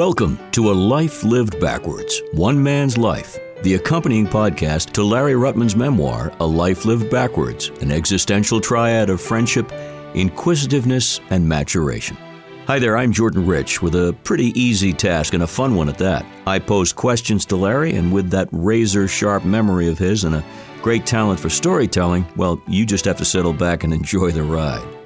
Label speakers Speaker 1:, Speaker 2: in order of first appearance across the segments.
Speaker 1: Welcome to A Life Lived Backwards One Man's Life, the accompanying podcast to Larry Ruttman's memoir, A Life Lived Backwards An Existential Triad of Friendship, Inquisitiveness, and Maturation. Hi there, I'm Jordan Rich with a pretty easy task and a fun one at that. I pose questions to Larry, and with that razor sharp memory of his and a great talent for storytelling, well, you just have to settle back and enjoy the ride.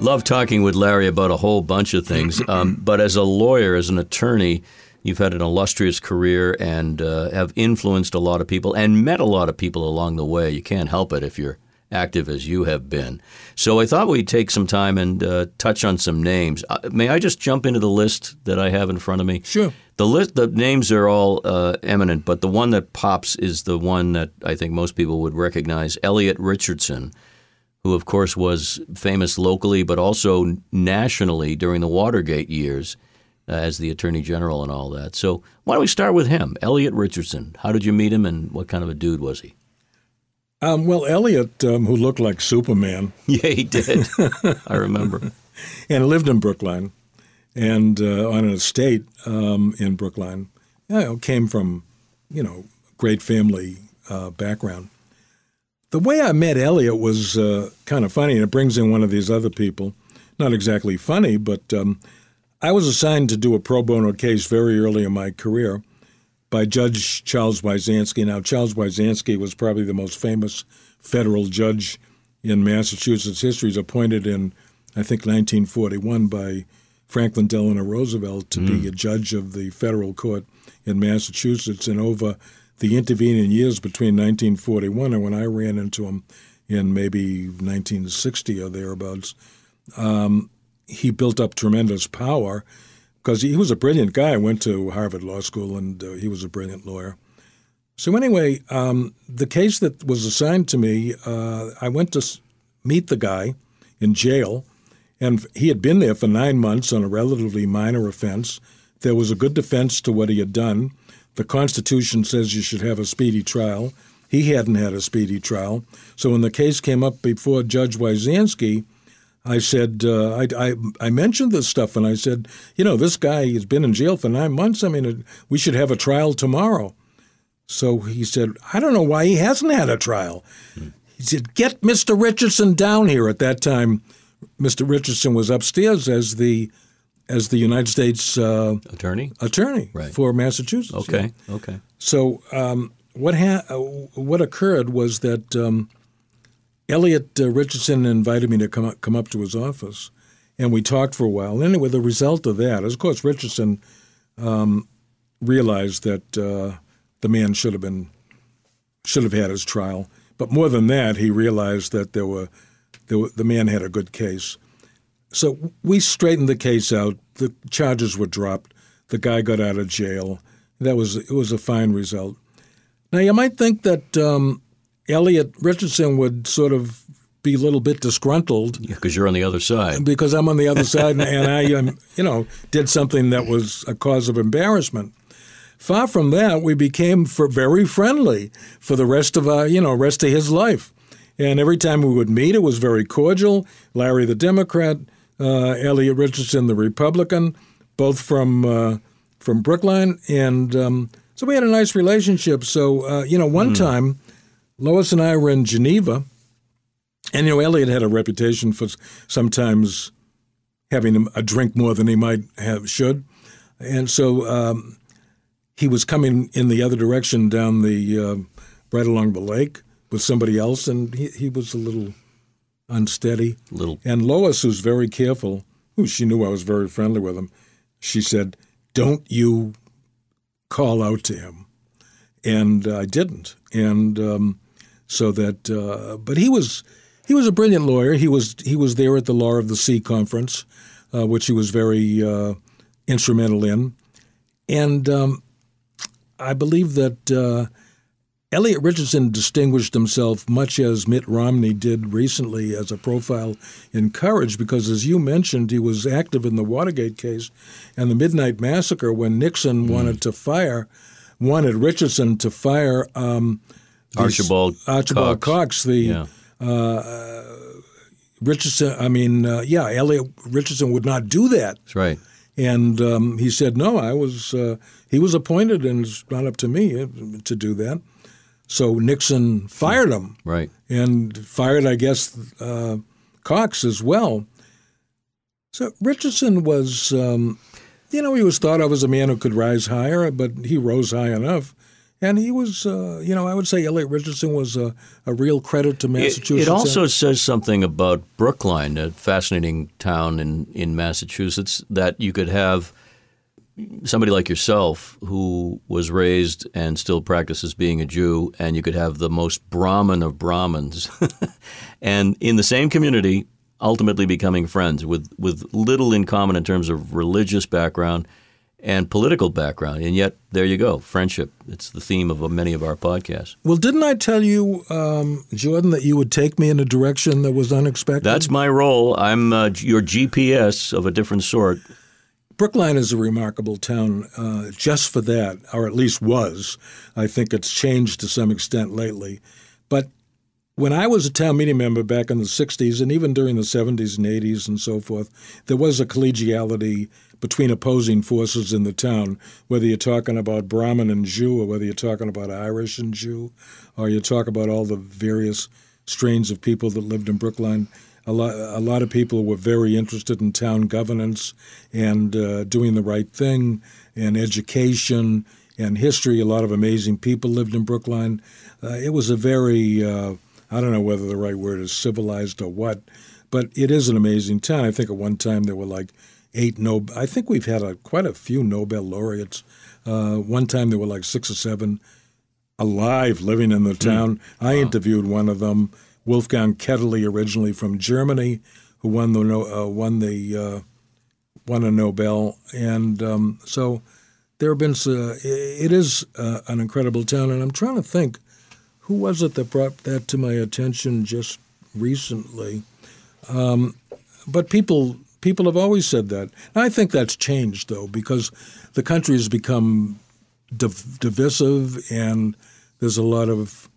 Speaker 1: Love talking with Larry about a whole bunch of things, um, but as a lawyer, as an attorney, you've had an illustrious career and uh, have influenced a lot of people and met a lot of people along the way. You can't help it if you're active as you have been. So I thought we'd take some time and uh, touch on some names. Uh, may I just jump into the list that I have in front of me?
Speaker 2: Sure.
Speaker 1: The list, the names are all uh, eminent, but the one that pops is the one that I think most people would recognize: Elliot Richardson who, of course, was famous locally but also nationally during the Watergate years uh, as the Attorney General and all that. So, why don't we start with him, Elliot Richardson? How did you meet him, and what kind of a dude was he?
Speaker 2: Um, well, Elliot, um, who looked like Superman.
Speaker 1: Yeah, he did. I remember.
Speaker 2: and lived in Brookline and uh, on an estate um, in Brookline. You know, came from, you know, great family uh, background. The way I met Elliot was uh, kind of funny, and it brings in one of these other people. Not exactly funny, but um, I was assigned to do a pro bono case very early in my career by Judge Charles Wyzanski. Now, Charles Wyzanski was probably the most famous federal judge in Massachusetts history. He's appointed in, I think, 1941 by Franklin Delano Roosevelt to mm. be a judge of the federal court in Massachusetts. And over the intervening years between 1941 and when I ran into him in maybe 1960 or thereabouts, um, he built up tremendous power because he was a brilliant guy. I went to Harvard Law School and uh, he was a brilliant lawyer. So anyway, um, the case that was assigned to me, uh, I went to meet the guy in jail, and he had been there for nine months on a relatively minor offense. There was a good defense to what he had done. The Constitution says you should have a speedy trial. He hadn't had a speedy trial. So when the case came up before Judge Wyzanski, I said, uh, I, I, I, mentioned this stuff, and I said, you know, this guy has been in jail for nine months. I mean, we should have a trial tomorrow. So he said, I don't know why he hasn't had a trial. Hmm. He said, get Mr. Richardson down here. At that time, Mr. Richardson was upstairs as the as the United States uh,
Speaker 1: attorney
Speaker 2: attorney
Speaker 1: right.
Speaker 2: for Massachusetts.
Speaker 1: Okay, yeah. okay.
Speaker 2: So um, what ha- uh, what occurred was that um, Elliot uh, Richardson invited me to come up, come up to his office, and we talked for a while. And anyway, the result of that is, of course, Richardson um, realized that uh, the man should have been should have had his trial. But more than that, he realized that there were, there were the man had a good case. So we straightened the case out. The charges were dropped. The guy got out of jail. That was it was a fine result. Now you might think that um, Elliot Richardson would sort of be a little bit disgruntled
Speaker 1: because you're on the other side.
Speaker 2: Because I'm on the other side, and, and I, um, you know, did something that was a cause of embarrassment. Far from that, we became very friendly for the rest of our, you know, rest of his life. And every time we would meet, it was very cordial. Larry, the Democrat, Elliot Richardson, the Republican, both from uh, from Brookline, and um, so we had a nice relationship. So uh, you know, one mm. time, Lois and I were in Geneva, and you know, Elliot had a reputation for sometimes having a drink more than he might have should, and so um, he was coming in the other direction down the uh, right along the lake with somebody else, and he, he was a little unsteady.
Speaker 1: Little.
Speaker 2: And Lois, who's very careful, who she knew I was very friendly with him, she said, "Don't you call out to him," and I didn't. And um, so that, uh, but he was he was a brilliant lawyer. He was he was there at the Law of the Sea conference, uh, which he was very uh, instrumental in, and um, I believe that uh, Elliot Richardson distinguished himself much as Mitt Romney did recently as a profile in courage because, as you mentioned, he was active in the Watergate case and the Midnight Massacre when Nixon mm. wanted to fire, wanted Richardson to fire um,
Speaker 1: Archibald
Speaker 2: Archibald
Speaker 1: Cox,
Speaker 2: Cox the
Speaker 1: yeah.
Speaker 2: uh, Richardson. I mean, uh, yeah, Elliot Richardson would not do that.
Speaker 1: That's right.
Speaker 2: And um, he said, no, I was, uh, he was appointed and it's not up to me uh, to do that. So Nixon fired him.
Speaker 1: Right.
Speaker 2: And fired, I guess, uh, Cox as well. So Richardson was, um, you know, he was thought of as a man who could rise higher, but he rose high enough. And he was, uh, you know, I would say Elliot Richardson was a, a real credit to Massachusetts.
Speaker 1: It, it also says something about Brookline, a fascinating town in, in Massachusetts, that you could have somebody like yourself who was raised and still practices being a Jew, and you could have the most Brahmin of Brahmins, and in the same community, ultimately becoming friends with, with little in common in terms of religious background and political background. And yet, there you go, friendship. It's the theme of many of our podcasts.
Speaker 2: Well, didn't I tell you, um, Jordan, that you would take me in a direction that was unexpected?
Speaker 1: That's my role. I'm uh, your GPS of a different sort.
Speaker 2: Brookline is a remarkable town uh, just for that, or at least was. I think it's changed to some extent lately. But when I was a town meeting member back in the 60s and even during the 70s and 80s and so forth, there was a collegiality between opposing forces in the town, whether you're talking about Brahmin and Jew or whether you're talking about Irish and Jew, or you talk about all the various strains of people that lived in Brookline a lot, a lot of people were very interested in town governance and uh, doing the right thing and education and history. A lot of amazing people lived in Brookline. Uh, it was a very, uh, I don't know whether the right word is civilized or what, but it is an amazing town. I think at one time there were like eight Nobel. I think we've had a, quite a few Nobel laureates. Uh, one time there were like six or seven alive living in the hmm. town. Mm. I wow. interviewed one of them. Wolfgang Ketterle, originally from Germany, who won the uh, won the uh, won a Nobel, and um, so there have been. Uh, it is uh, an incredible town, and I'm trying to think who was it that brought that to my attention just recently. Um, but people people have always said that. And I think that's changed though because the country has become div- divisive and there's a lot of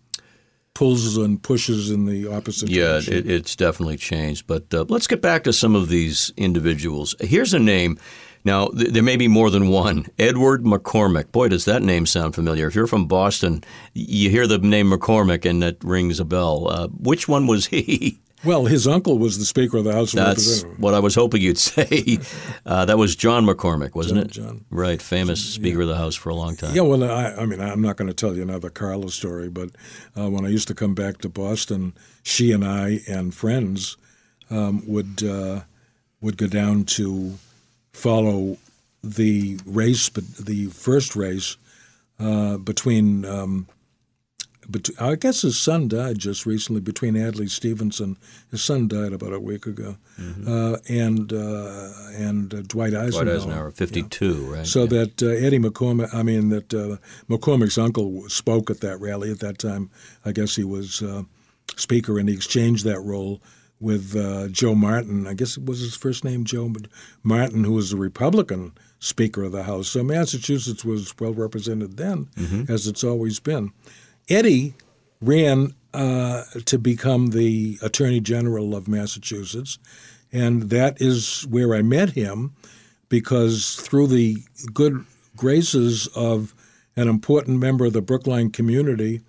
Speaker 2: pulls and pushes in the opposite
Speaker 1: yeah,
Speaker 2: direction.
Speaker 1: Yeah, it, it's definitely changed. But uh, let's get back to some of these individuals. Here's a name. Now, th- there may be more than one. Edward McCormack. Boy, does that name sound familiar. If you're from Boston, you hear the name McCormack and that rings a bell. Uh, which one was he?
Speaker 2: Well, his uncle was the Speaker of the House
Speaker 1: of That's
Speaker 2: Representatives.
Speaker 1: what I was hoping you'd say. Uh, that was John McCormack, wasn't
Speaker 2: John,
Speaker 1: it?
Speaker 2: John.
Speaker 1: Right, famous Speaker yeah. of the House for a long time.
Speaker 2: Yeah, well, I, I mean, I'm not going to tell you another Carla story, but uh, when I used to come back to Boston, she and I and friends um, would uh, would go down to follow the race, but the first race uh, between um, but I guess his son died just recently between Adlai Stevenson. His son died about a week ago, mm-hmm. uh, and uh, and uh, Dwight Eisenhower.
Speaker 1: Dwight Eisenhower, fifty-two,
Speaker 2: yeah.
Speaker 1: right?
Speaker 2: So
Speaker 1: yeah.
Speaker 2: that uh, Eddie McCormack, I mean that uh, McCormack's uncle spoke at that rally at that time. I guess he was uh, speaker, and he exchanged that role with Joe Martin. I guess it was his first name, Joe Martin, who was a Republican Speaker of the House. So Massachusetts was well represented then, mm-hmm. as it's always been. Eddie ran uh, to become the Attorney General of Massachusetts, and that is where I met him because through the good graces of an important member of the Brookline community,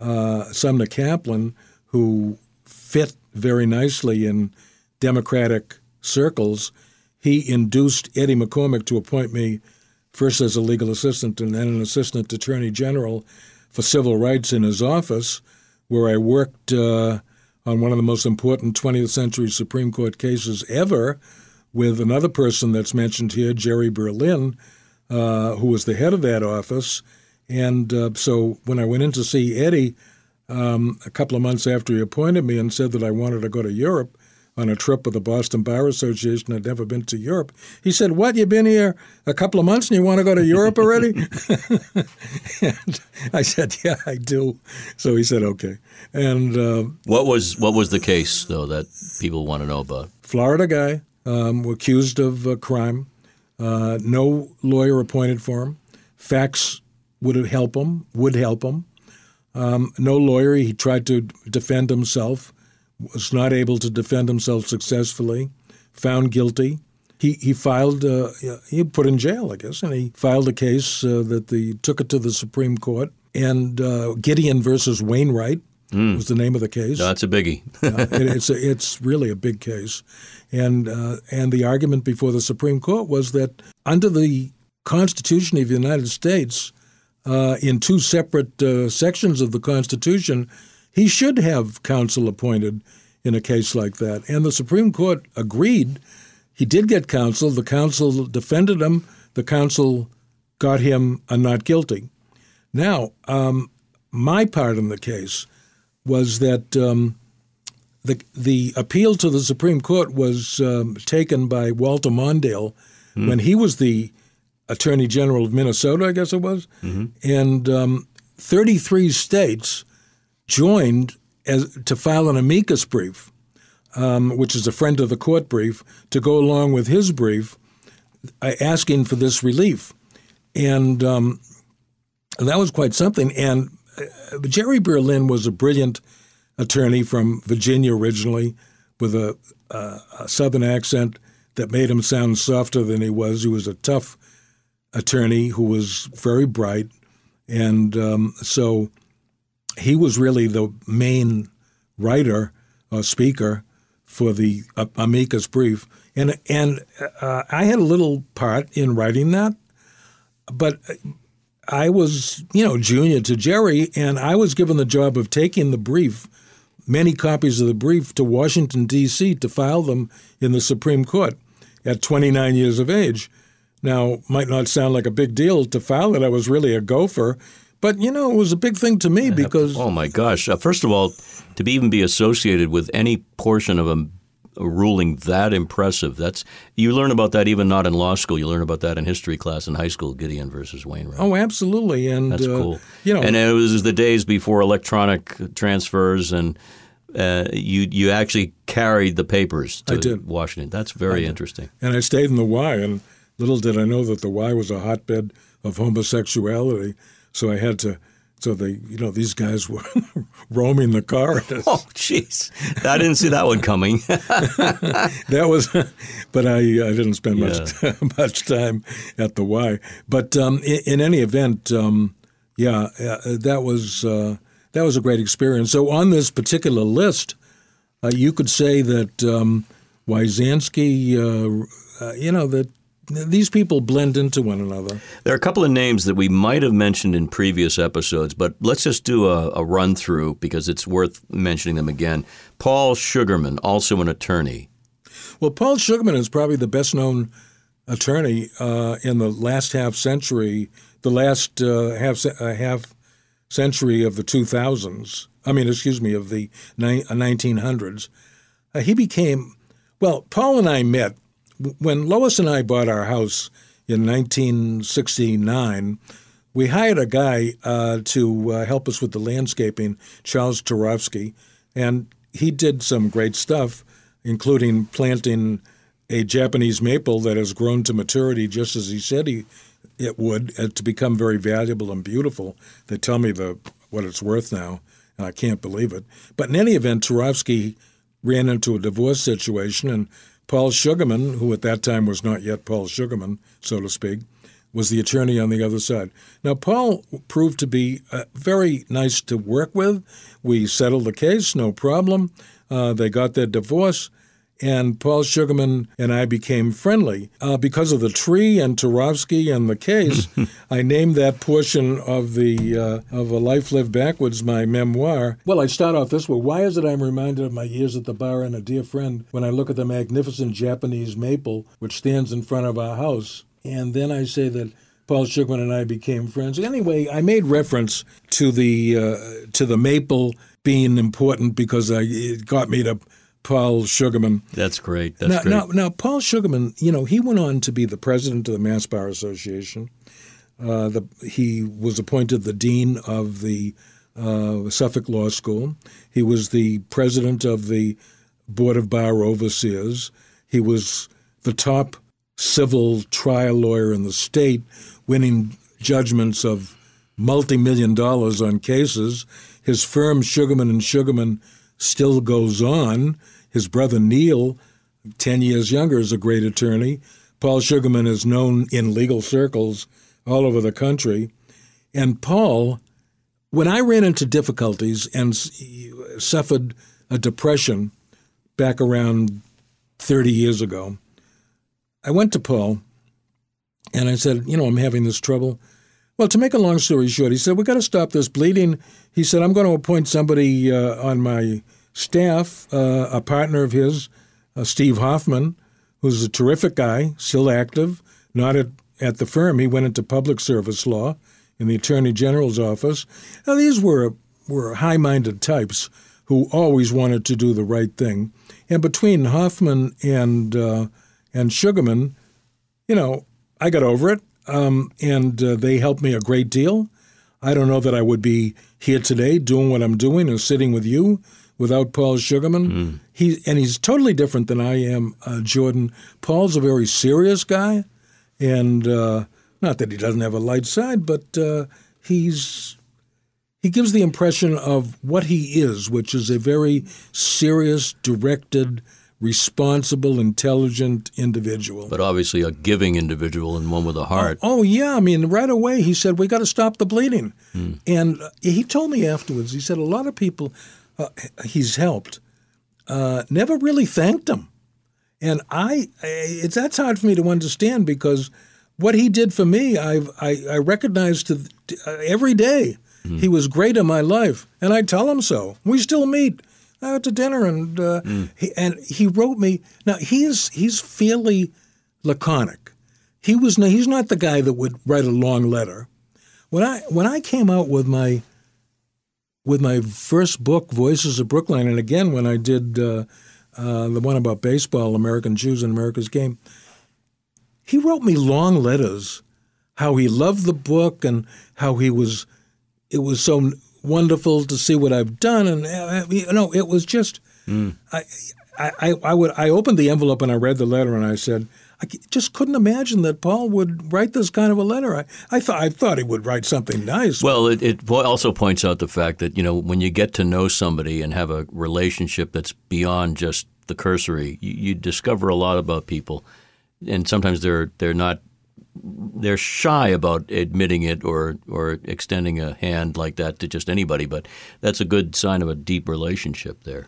Speaker 2: uh, Sumner Kaplan, who fit very nicely in Democratic circles, he induced Eddie McCormack to appoint me first as a legal assistant and then an assistant attorney general for civil rights in his office, where I worked uh, on one of the most important 20th century Supreme Court cases ever with another person that's mentioned here, Jerry Berlin, uh, who was the head of that office. And uh, so when I went in to see Eddie um, a couple of months after he appointed me and said that I wanted to go to Europe, on a trip with the Boston Bar Association. I'd never been to Europe. He said, What? You've been here a couple of months and you want to go to Europe already? and I said, Yeah, I do. So he said, Okay. And uh,
Speaker 1: what was what was the case though that people want to know about?
Speaker 2: Florida guy um, accused of uh, crime. Uh, no lawyer appointed for him. Facts would help him. Would help him. Um, no lawyer. He tried to defend himself was not able to defend himself successfully, found guilty, he he filed uh, he put in jail, I guess, and he filed a case uh, that the took it to the Supreme Court. And uh, Gideon versus Wainwright mm. was the name of the case.
Speaker 1: That's a biggie.
Speaker 2: it, it's a, it's really a big case, and uh, and the argument before the Supreme Court was that under the Constitution of the United States, uh, in two separate uh, sections of the Constitution, he should have counsel appointed in a case like that. And the Supreme Court agreed. He did get counsel. The counsel defended him. The counsel got him a not guilty. Now, um, my part in the case was that um, the the appeal to the Supreme Court was um, taken by Walter Mondale mm. when he was the Attorney General of Minnesota, I guess it was, mm-hmm. and um, 33 states joined as, to file an amicus brief, um, which is a friend of the court brief, to go along with his brief, uh, asking for this relief, and um, that was quite something. And uh, Jerry Berlin was a brilliant attorney from Virginia originally, with a, uh, a southern accent that made him sound softer than he was. He was a tough attorney who was very bright, and um, so he was really the main writer or speaker for the uh, amicus brief, and and uh, I had a little part in writing that, but I was you know junior to Jerry, and I was given the job of taking the brief, many copies of the brief, to Washington D.C. to file them in the Supreme Court at 29 years of age. Now, might not sound like a big deal to file it. I was really a gopher, but you know, it was a big thing to me because.
Speaker 1: Oh my gosh! Uh, first of all, to be, even be associated with any portion of a, a, ruling that impressive, that's you learn about that even not in law school. You learn about that in history class in high school. Gideon versus Wainwright.
Speaker 2: Oh, absolutely, and
Speaker 1: that's
Speaker 2: uh,
Speaker 1: cool. You know, and it was the days before electronic transfers and. Uh, you you actually carried the papers to Washington. That's very interesting.
Speaker 2: And I stayed in the Y, and little did I know that the Y was a hotbed of homosexuality. So I had to. So they, you know, these guys were roaming the car.
Speaker 1: Oh, jeez, I didn't see that one coming.
Speaker 2: that was, but I, I didn't spend much yeah. much time at the Y. But um, in, in, any event, um, yeah, uh, that was uh, that was a great experience. So on this particular list, uh, you could say that um, Wyzanski, uh, uh, you know, that these people blend into one another.
Speaker 1: There are a couple of names that we might have mentioned in previous episodes, but let's just do a, a run through because it's worth mentioning them again. Paul Sugarman, also an attorney.
Speaker 2: Well, Paul Sugarman is probably the best known attorney uh, in the last half century, the last uh, half uh, half century of the 2000s. I mean, excuse me, of the ni- 1900s. Uh, uh, he became well. Paul and I met when Lois and I bought our house in 1969, we hired a guy uh, to uh, help us with the landscaping, Charles Turovsky, and he did some great stuff, including planting a Japanese maple that has grown to maturity just as he said he it would uh, to become very valuable and beautiful. They tell me the what it's worth now, and I can't believe it. But in any event, Turovsky ran into a divorce situation and Paul Sugarman, who at that time was not yet Paul Sugarman, so to speak, was the attorney on the other side. Now, Paul proved to be uh, very nice to work with. We settled the case, no problem. Uh, they got their divorce and Paul Sugarman and I became friendly. Uh, because of the tree and Turovsky and the case, I named that portion of the uh, of A Life Lived Backwards my memoir. Well, I start off this way. Why is it I'm reminded of my years at the bar and a dear friend when I look at the magnificent Japanese maple which stands in front of our house? And then I say that Paul Sugarman and I became friends. Anyway, I made reference to the uh, to the maple being important because I, it got me to Paul Sugarman.
Speaker 1: That's great. That's
Speaker 2: now,
Speaker 1: great.
Speaker 2: Now, now, Paul Sugarman, you know, he went on to be the president of the Mass Bar Association. Uh, the, he was appointed the dean of the uh, Suffolk Law School. He was the president of the Board of Bar Overseers. He was the top civil trial lawyer in the state, winning judgments of multi-million dollars on cases. His firm, Sugarman and Sugarman, still goes on. His brother Neil 10 years younger, is a great attorney. Paul Sugarman is known in legal circles all over the country. And Paul, when I ran into difficulties and suffered a depression back around 30 years ago, I went to Paul and I said, You know, I'm having this trouble. Well, to make a long story short, he said, We've got to stop this bleeding. He said, I'm going to appoint somebody uh, on my staff, uh, a partner of his, uh, Steve Hoffman, who's a terrific guy, still active, not at, at the firm. He went into public service law in the Attorney General's office. Now, these were, were high minded types who always wanted to do the right thing. And between Hoffman and, uh, and Sugarman, you know, I got over it, um, and uh, they helped me a great deal. I don't know that I would be here today doing what I'm doing and sitting with you without Paul Sugarman. Mm. He and he's totally different than I am, uh, Jordan. Paul's a very serious guy, and uh, not that he doesn't have a light side, but uh, he's he gives the impression of what he is, which is a very serious, directed, responsible, intelligent individual.
Speaker 1: But obviously a giving individual and one with a heart.
Speaker 2: Oh, oh yeah. I mean, right away he said, we got to stop the bleeding. Hmm. And uh, he told me afterwards, he said, a lot of people uh, he's helped uh, never really thanked him. And I, it's that's hard for me to understand because what he did for me, I've, I, I recognize to, uh, every day. Hmm. He was great in my life, and I tell him so. We still meet out to dinner, and uh, mm. he, and he wrote me. Now he's he's fairly laconic. He was he's not the guy that would write a long letter. When I when I came out with my with my first book, Voices of Brookline, and again when I did uh, uh, the one about baseball, American Jews in America's Game, he wrote me long letters, how he loved the book and how he was. It was so wonderful to see what I've done, and uh, you know, it was just. Mm. I, I, I would I opened the envelope and I read the letter and I said I just couldn't imagine that Paul would write this kind of a letter. I, I thought I thought he would write something nice.
Speaker 1: Well, it, it also points out the fact that you know when you get to know somebody and have a relationship that's beyond just the cursory, you, you discover a lot about people, and sometimes they're they're not they're shy about admitting it or or extending a hand like that to just anybody. But that's a good sign of a deep relationship there.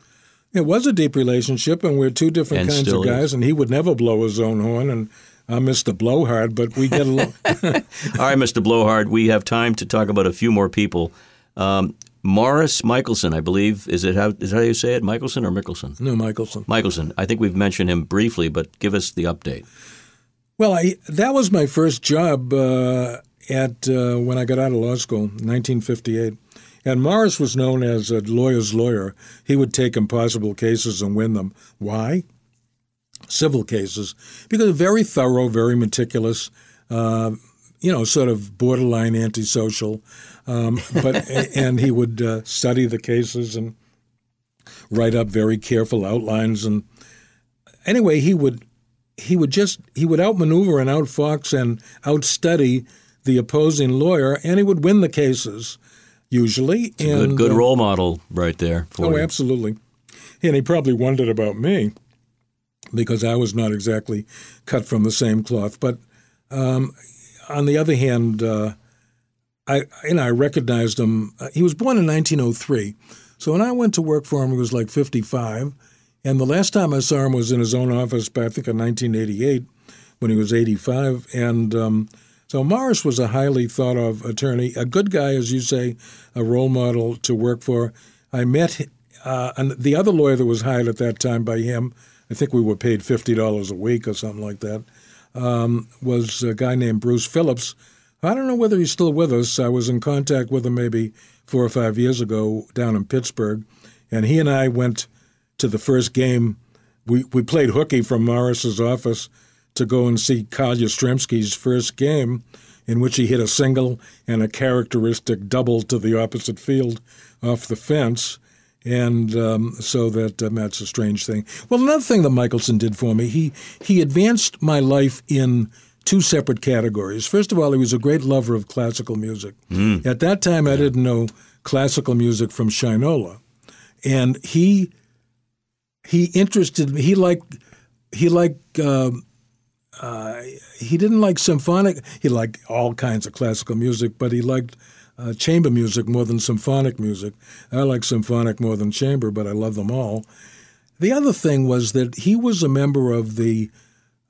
Speaker 2: It was a deep relationship, and we're two different and kinds of guys. Is. And he would never blow his own horn, and I'm Mr. Blowhard, but we get along.
Speaker 1: All right, Mr. Blowhard, we have time to talk about a few more people. Um, Morris Michelson, I believe, is it how is how you say it, Michelson or Mickelson?
Speaker 2: No, Michelson.
Speaker 1: Michelson. I think we've mentioned him briefly, but give us the update.
Speaker 2: Well, I, that was my first job uh, at uh, when I got out of law school, 1958. And Morris was known as a lawyer's lawyer. He would take impossible cases and win them. Why? Civil cases, because very thorough, very meticulous. Uh, you know, sort of borderline antisocial, um, but and he would uh, study the cases and write up very careful outlines. And anyway, he would he would just he would outmaneuver and outfox and outstudy the opposing lawyer, and he would win the cases usually.
Speaker 1: And, good, good uh, role model right there.
Speaker 2: oh,
Speaker 1: you.
Speaker 2: absolutely. And he probably wondered about me because I was not exactly cut from the same cloth. But um, on the other hand, uh, I you know I recognized him. Uh, he was born in 1903, so when I went to work for him, he was like 55 and the last time I saw him was in his own office, I think in 1988, when he was 85. And um, so Morris was a highly thought of attorney, a good guy, as you say, a role model to work for. I met uh, and the other lawyer that was hired at that time by him, I think we were paid $50 a week or something like that, um, was a guy named Bruce Phillips. I don't know whether he's still with us. I was in contact with him maybe four or five years ago down in Pittsburgh. And he and I went to the first game. We, we played hooky from Morris's office to go and see Carl Yastrzemski's first game, in which he hit a single and a characteristic double to the opposite field off the fence. And um, so that um, that's a strange thing. Well, another thing that Michelson did for me, he he advanced my life in two separate categories. First of all, he was a great lover of classical music. Mm. At that time, I didn't know classical music from Shinola, and he he interested me. He liked he liked. Uh, uh, he didn't like symphonic. He liked all kinds of classical music, but he liked uh, chamber music more than symphonic music. I like symphonic more than chamber, but I love them all. The other thing was that he was a member of the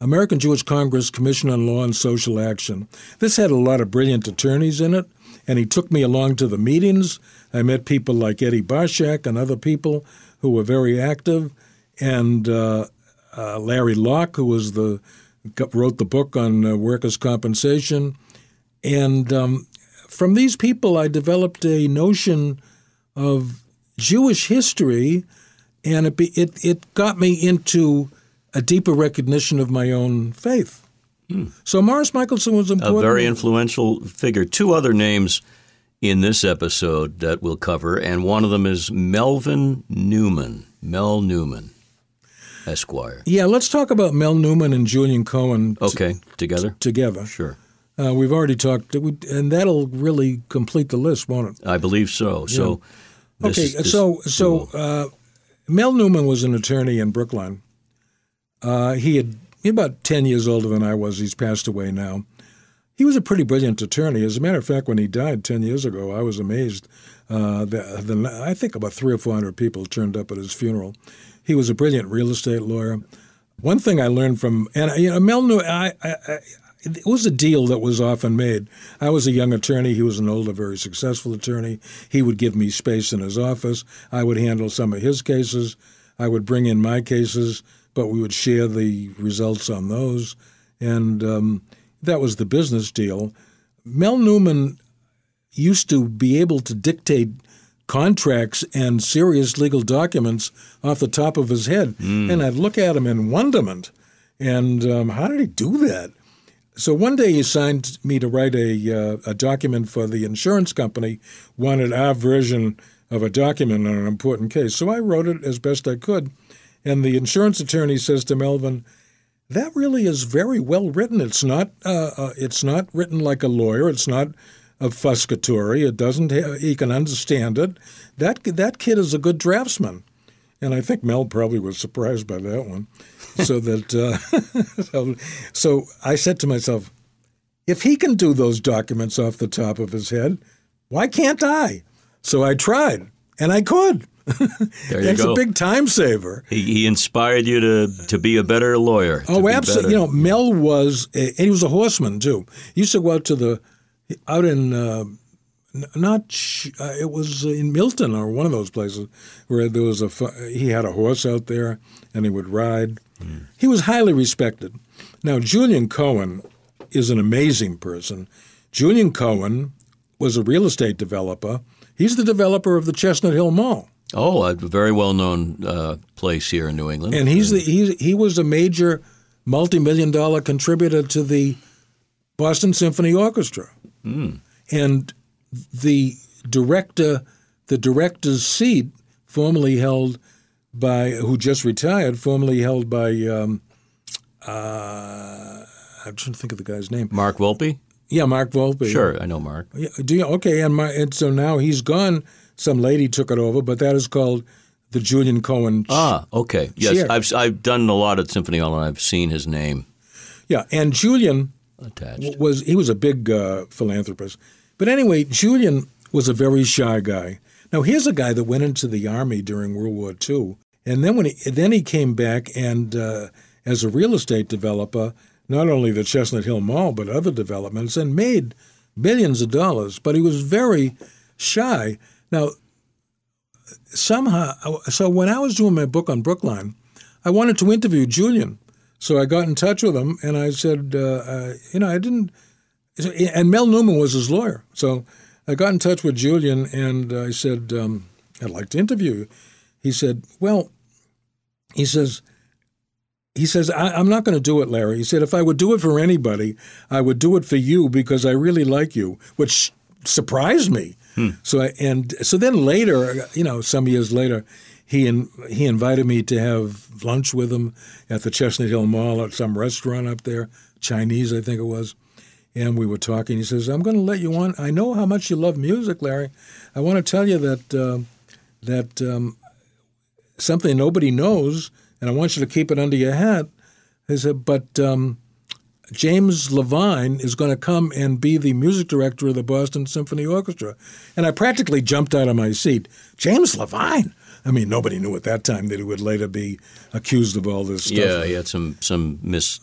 Speaker 2: American Jewish Congress Commission on Law and Social Action. This had a lot of brilliant attorneys in it, and he took me along to the meetings. I met people like Eddie Barshak and other people who were very active, and uh, uh, Larry Locke, who was the wrote the book on uh, workers' compensation, and um, from these people, I developed a notion of Jewish history, and it, it, it got me into a deeper recognition of my own faith. Hmm. So Morris Michelson was important.
Speaker 1: A very influential figure. Two other names in this episode that we'll cover, and one of them is Melvin Newman. Mel Newman, Esquire.
Speaker 2: Yeah, let's talk about Mel Newman and Julian Cohen.
Speaker 1: T- okay, together. T-
Speaker 2: together.
Speaker 1: Sure.
Speaker 2: Uh, we've already talked, and that'll really complete the list, won't it?
Speaker 1: I believe so. Yeah. So,
Speaker 2: okay. So, so uh, Mel Newman was an attorney in Brookline. Uh, he had he about ten years older than I was. He's passed away now. He was a pretty brilliant attorney. As a matter of fact, when he died ten years ago, I was amazed. Uh, the, I think about three or four hundred people turned up at his funeral. He was a brilliant real estate lawyer. One thing I learned from and you know Mel Newman, I, I, it was a deal that was often made. I was a young attorney. He was an older, very successful attorney. He would give me space in his office. I would handle some of his cases. I would bring in my cases, but we would share the results on those. And um, that was the business deal. Mel Newman used to be able to dictate contracts and serious legal documents off the top of his head. Mm. And I'd look at him in wonderment. And um, how did he do that? So one day he signed me to write a, uh, a document for the insurance company, wanted our version of a document on an important case. So I wrote it as best I could. And the insurance attorney says to Melvin, that really is very well written. It's not, uh, uh, it's not written like a lawyer. It's not obfuscatory. It doesn't. Have, he can understand it. That that kid is a good draftsman, and I think Mel probably was surprised by that one so that uh, so, so I said to myself, if he can do those documents off the top of his head, why can't I? So I tried, and I could.
Speaker 1: There you
Speaker 2: it's
Speaker 1: go.
Speaker 2: a big time saver.
Speaker 1: He, he, inspired you to to be a better lawyer.
Speaker 2: Oh, absolutely. You know, Mel was, a, and he was a horseman too. He used to go out to the out in. Uh, not uh, it was in Milton or one of those places where there was a he had a horse out there and he would ride Mm. He was highly respected. Now, Julian Cohen is an amazing person. Julian Cohen was a real estate developer. He's the developer of the Chestnut Hill Mall.
Speaker 1: Oh, a very well-known uh, place here in New England.
Speaker 2: And he's the he's, he was a major multi-million dollar contributor to the Boston Symphony Orchestra. Mm. And the director, the director's seat formerly held by who just retired, formerly held by um, uh, I'm trying to think of the guy's name.
Speaker 1: Mark Volpe.
Speaker 2: Yeah, Mark Volpe.
Speaker 1: Sure, I know Mark.
Speaker 2: Yeah, do you, okay, and, my, and so now he's gone. Some lady took it over, but that is called the Julian Cohen.
Speaker 1: Ah, okay. Yes, chair. I've I've done a lot at Symphony Hall, and I've seen his name.
Speaker 2: Yeah, and Julian
Speaker 1: attached
Speaker 2: was he was a big uh, philanthropist, but anyway, Julian was a very shy guy. Now here's a guy that went into the army during World War II and then when he then he came back and uh, as a real estate developer, not only the Chestnut Hill Mall but other developments, and made billions of dollars. But he was very shy. Now, somehow, so when I was doing my book on Brookline, I wanted to interview Julian. So I got in touch with him and I said, uh, uh, you know, I didn't. And Mel Newman was his lawyer. So I got in touch with Julian and I said, um, I'd like to interview you he said, "Well," he says, he says, I, am not going to do it, Larry. He said, if I would do it for anybody, I would do it for you because I really like you, which surprised me. Hmm. So and so then later, you know, some years later, he in, he invited me to have lunch with him at the Chestnut Hill Mall at some restaurant up there, Chinese, I think it was. And we were talking. He says, "I'm going to let you on. I know how much you love music, Larry. I want to tell you that uh, that um, something nobody knows, and I want you to keep it under your hat. He said, but um, James Levine is going to come and be the music director of the Boston Symphony Orchestra. And I practically jumped out of my seat. James Levine? I mean, nobody knew at that time that he would later be accused of all this stuff.
Speaker 1: Yeah, he had some some mis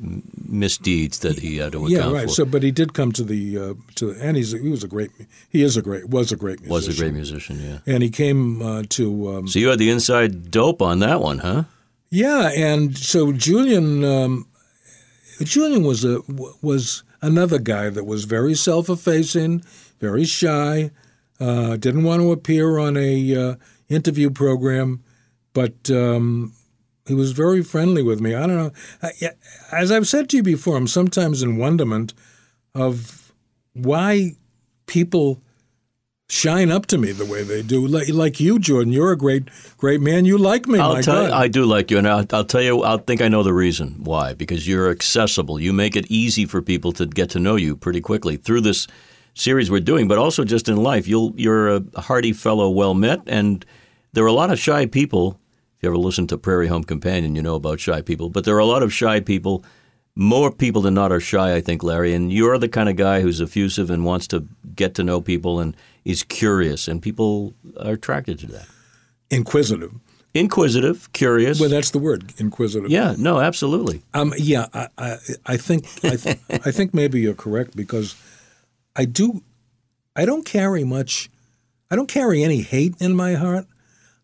Speaker 1: misdeeds that he had to account
Speaker 2: yeah, right.
Speaker 1: for.
Speaker 2: So, but he did come to the uh, to, and he's he was a great he is a great was a great musician.
Speaker 1: was a great musician, yeah.
Speaker 2: And he came uh, to um,
Speaker 1: So you had the inside dope on that one, huh?
Speaker 2: yeah, and so Julian um, Julian was a was another guy that was very self-effacing, very shy, uh, didn't want to appear on a uh, interview program, but um, he was very friendly with me. I don't know. I, as I've said to you before, I'm sometimes in wonderment of why people shine up to me the way they do. Like, like you, Jordan, you're a great, great man. You like me.
Speaker 1: I'll
Speaker 2: my
Speaker 1: tell
Speaker 2: God.
Speaker 1: you, I do like you, and I'll, I'll tell you. I think I know the reason why. Because you're accessible. You make it easy for people to get to know you pretty quickly through this series we're doing, but also just in life. You'll you're a hearty fellow, well met, and there are a lot of shy people. If you ever listen to Prairie Home Companion, you know about shy people. But there are a lot of shy people. More people than not are shy, I think, Larry. And you're the kind of guy who's effusive and wants to get to know people and is curious, and people are attracted to that.
Speaker 2: Inquisitive.
Speaker 1: Inquisitive, curious.
Speaker 2: Well, that's the word, inquisitive.
Speaker 1: yeah, no, absolutely.
Speaker 2: Um, yeah, I, I, I think I, th- I think maybe you're correct because I do, I don't carry much, I don't carry any hate in my heart.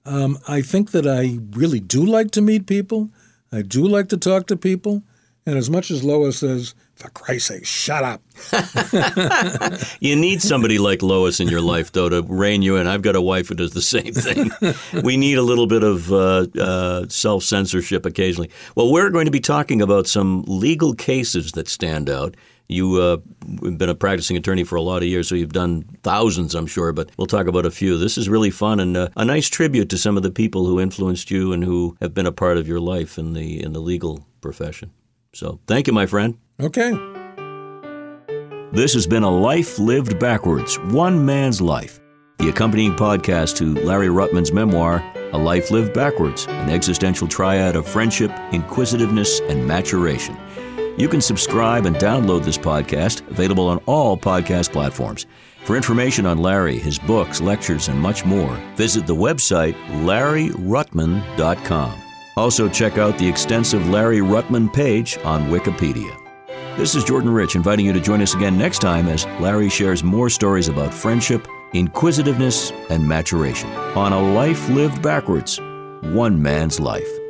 Speaker 2: Um, I think that I really do like to meet people. I do like to talk to people, and as much as Lois says, "For Christ's sake, shut up,"
Speaker 1: You need somebody like Lois in your life, though, to rein you in. I've got a wife who does the same thing. we need a little bit of uh, uh, self censorship occasionally. Well, we're going to be talking about some legal cases that stand out. You uh, have been a practicing attorney for a lot of years, so you've done thousands, I'm sure, but we'll talk about a few. This is really fun and uh, a nice tribute to some of the people who influenced you and who have been a part of your life in the in the legal profession. So, thank you, my friend.
Speaker 2: okay.
Speaker 1: This has been a life lived backwards, one man's life. The accompanying podcast to Larry Ruttman's memoir, A Life Lived Backwards, an existential triad of friendship, inquisitiveness, and maturation. You can subscribe and download this podcast, available on all podcast platforms. For information on Larry, his books, lectures, and much more, visit the website larryruttman.com. Also, check out the extensive Larry Ruttman page on Wikipedia. This is Jordan Rich inviting you to join us again next time as Larry shares more stories about friendship, inquisitiveness, and maturation on a life lived backwards, one man's life.